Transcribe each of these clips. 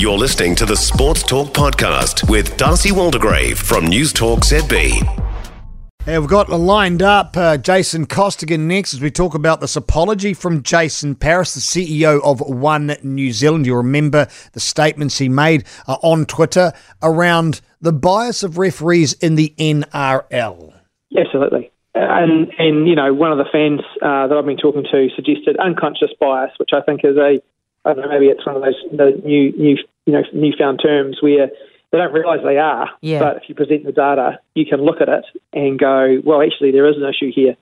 You're listening to the Sports Talk Podcast with Darcy Waldegrave from News Talk ZB. Hey, we've got lined up uh, Jason Costigan next as we talk about this apology from Jason Paris, the CEO of One New Zealand. You remember the statements he made uh, on Twitter around the bias of referees in the NRL. Absolutely. And, and you know, one of the fans uh, that I've been talking to suggested unconscious bias, which I think is a, I don't know, maybe it's one of those the new, new, you know, newfound terms where they don't realise they are. Yeah. But if you present the data, you can look at it and go, well, actually, there is an issue here.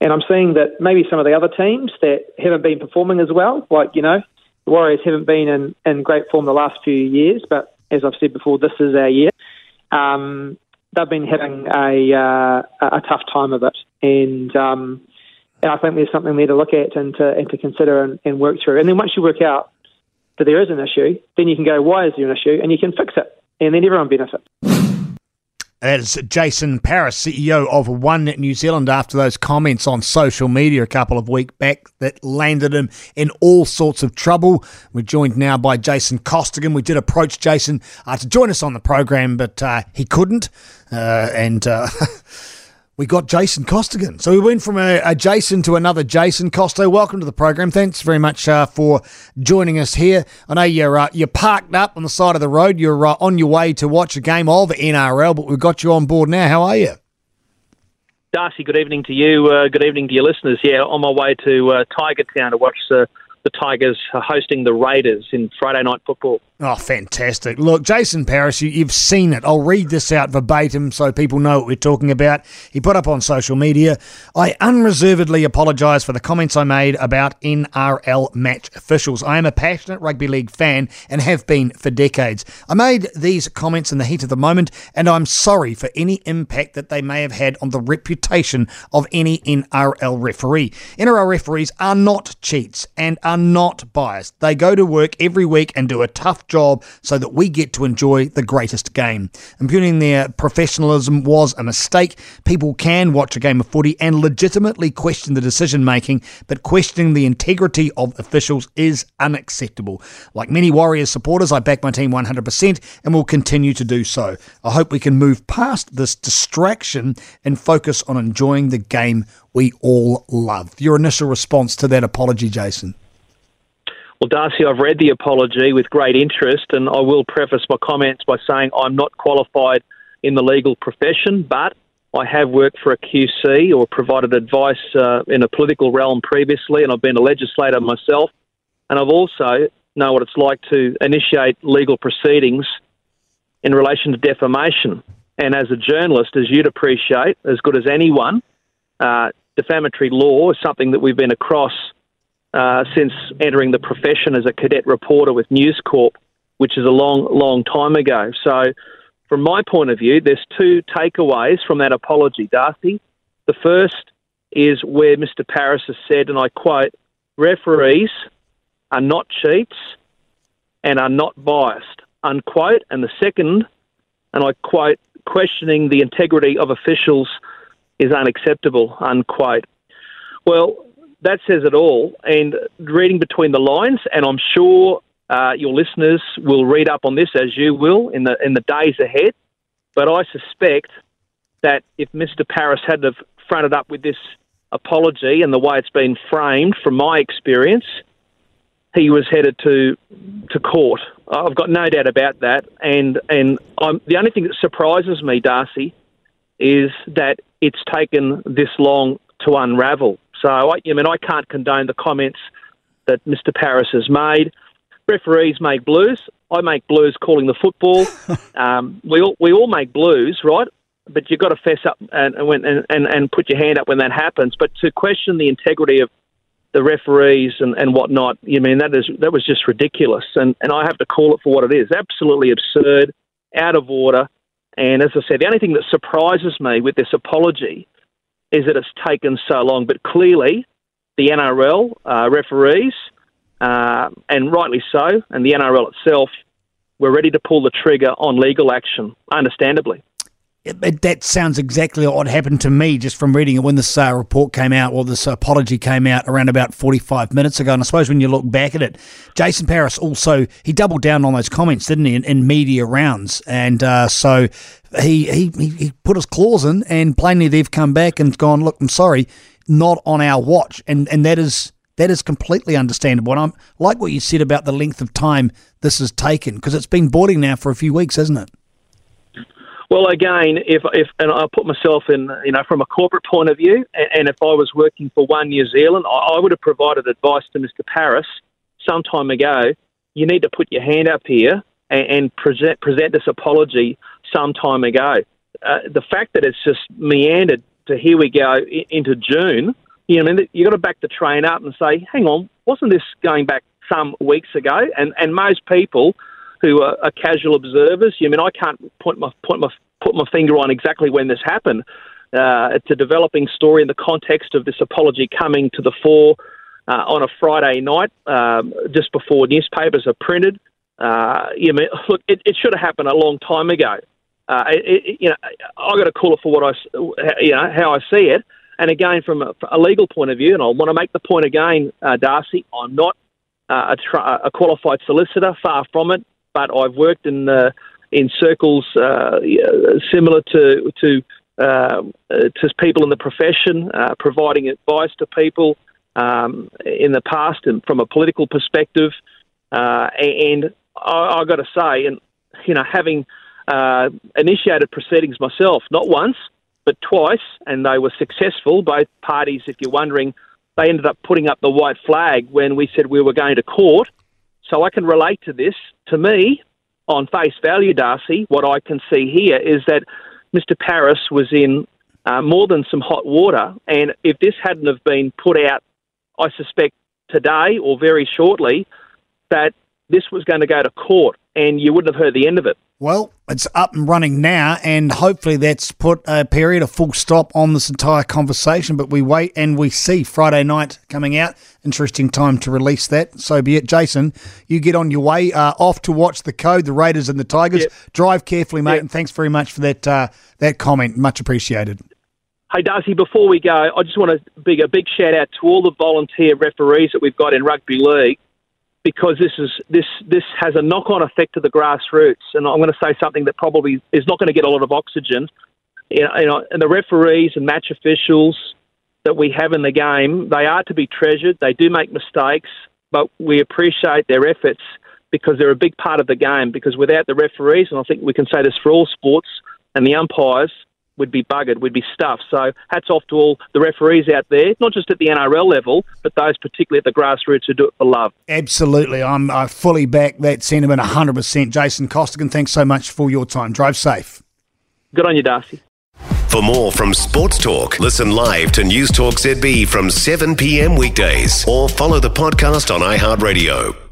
And I'm seeing that maybe some of the other teams that haven't been performing as well, like, you know, the Warriors haven't been in, in great form the last few years, but as I've said before, this is our year. Um, they've been having a, uh, a tough time of it. And, um, and I think there's something there to look at and to, and to consider and, and work through. And then once you work out that there is an issue, then you can go, why is there an issue? And you can fix it. And then everyone benefits. That is Jason Paris, CEO of One New Zealand, after those comments on social media a couple of weeks back that landed him in all sorts of trouble. We're joined now by Jason Costigan. We did approach Jason uh, to join us on the program, but uh, he couldn't. Uh, and uh, we got Jason Costigan. So we went from a, a, Jason to another Jason Costo. Welcome to the program. Thanks very much uh, for joining us here. I know you're uh, you're parked up on the side of the road. You're uh, on your way to watch a game of NRL, but we've got you on board now. How are you? Darcy, good evening to you. Uh, good evening to your listeners. Yeah, on my way to uh, Tiger Town to watch the the Tigers hosting the Raiders in Friday night football. Oh, fantastic. Look, Jason Paris, you, have seen it. I'll read this out verbatim so people know what we're talking about. He put up on social media I unreservedly apologise for the comments I made about NRL match officials. I am a passionate rugby league fan and have been for decades. I made these comments in the heat of the moment, and I'm sorry for any impact that they may have had on the reputation of any NRL referee. NRL referees are not cheats and are not biased. They go to work every week and do a tough job so that we get to enjoy the greatest game. Impugning their professionalism was a mistake. People can watch a game of footy and legitimately question the decision making, but questioning the integrity of officials is unacceptable. Like many Warriors supporters, I back my team 100% and will continue to do so. I hope we can move past this distraction and focus on enjoying the game we all love. Your initial response to that apology, Jason? Well, Darcy, I've read the apology with great interest, and I will preface my comments by saying I'm not qualified in the legal profession, but I have worked for a QC or provided advice uh, in a political realm previously, and I've been a legislator myself, and I've also know what it's like to initiate legal proceedings in relation to defamation. And as a journalist, as you'd appreciate, as good as anyone, uh, defamatory law is something that we've been across uh, since entering the profession as a cadet reporter with News Corp, which is a long, long time ago. So, from my point of view, there's two takeaways from that apology, Darcy. The first is where Mr. Paris has said, and I quote, referees are not cheats and are not biased, unquote. And the second, and I quote, questioning the integrity of officials is unacceptable, unquote. Well, that says it all. And reading between the lines, and I'm sure uh, your listeners will read up on this as you will in the in the days ahead. But I suspect that if Mr. Paris had have fronted up with this apology and the way it's been framed, from my experience, he was headed to to court. I've got no doubt about that. And and I'm, the only thing that surprises me, Darcy, is that it's taken this long to unravel. So, I, I mean, I can't condone the comments that Mr. Paris has made. Referees make blues. I make blues calling the football. um, we all we all make blues, right? But you've got to fess up and and, and and put your hand up when that happens. But to question the integrity of the referees and, and whatnot, you mean that is that was just ridiculous. And and I have to call it for what it is. Absolutely absurd, out of order. And as I said, the only thing that surprises me with this apology is that it's taken so long. But clearly, the NRL uh, referees, uh, and rightly so, and the NRL itself, were ready to pull the trigger on legal action, understandably. It, it, that sounds exactly what happened to me just from reading it when this uh, report came out or this apology came out around about 45 minutes ago. And I suppose when you look back at it, Jason Paris also, he doubled down on those comments, didn't he, in, in media rounds. And uh, so he, he, he put his claws in and plainly they've come back and gone, look, I'm sorry, not on our watch. And, and that is that is completely understandable. And I'm like what you said about the length of time this has taken because it's been boarding now for a few weeks, hasn't it? Well, again, if if and I put myself in, you know, from a corporate point of view, and, and if I was working for One New Zealand, I, I would have provided advice to Mr. Paris some time ago. You need to put your hand up here and, and present present this apology some time ago. Uh, the fact that it's just meandered to here we go into June, you know, I mean, you got to back the train up and say, hang on, wasn't this going back some weeks ago? And and most people who are, are casual observers. I mean, I can't point my point my put my finger on exactly when this happened. Uh, it's a developing story in the context of this apology coming to the fore uh, on a Friday night, um, just before newspapers are printed. Uh, you look, it, it, should have happened a long time ago. Uh, it, you know, I got to call it for what I, you know, how I see it. And again, from a, from a legal point of view, and I want to make the point again, uh, Darcy, I'm not uh, a, a, qualified solicitor, far from it but I've worked in uh, in circles uh, similar to to uh, to people in the profession, uh, providing advice to people um, in the past, and from a political perspective. Uh, and I, have got to say, and you know, having uh, initiated proceedings myself, not once but twice, and they were successful. Both parties, if you're wondering, they ended up putting up the white flag when we said we were going to court. So I can relate to this. To me, on face value, Darcy, what I can see here is that Mr. Paris was in uh, more than some hot water, and if this hadn't have been put out, I suspect today or very shortly, that this was going to go to court, and you wouldn't have heard the end of it. Well, it's up and running now, and hopefully that's put a period, a full stop on this entire conversation. But we wait and we see Friday night coming out. Interesting time to release that. So be it. Jason, you get on your way uh, off to watch the code, the Raiders and the Tigers. Yep. Drive carefully, mate, yep. and thanks very much for that uh, that comment. Much appreciated. Hey, Darcy, before we go, I just want to big a big shout out to all the volunteer referees that we've got in rugby league because this is this this has a knock on effect to the grassroots. And I'm going to say something that probably is not going to get a lot of oxygen. You know, and the referees and match officials that we have in the game, they are to be treasured. They do make mistakes, but we appreciate their efforts because they're a big part of the game. Because without the referees, and I think we can say this for all sports, and the umpires, would be buggered, we'd be stuffed. So hats off to all the referees out there, not just at the NRL level, but those particularly at the grassroots who do it for love. Absolutely. I'm I fully back that sentiment 100%. Jason Costigan, thanks so much for your time. Drive safe. Good on you, Darcy. For more from Sports Talk, listen live to News Talk ZB from 7 p.m. weekdays or follow the podcast on iHeartRadio.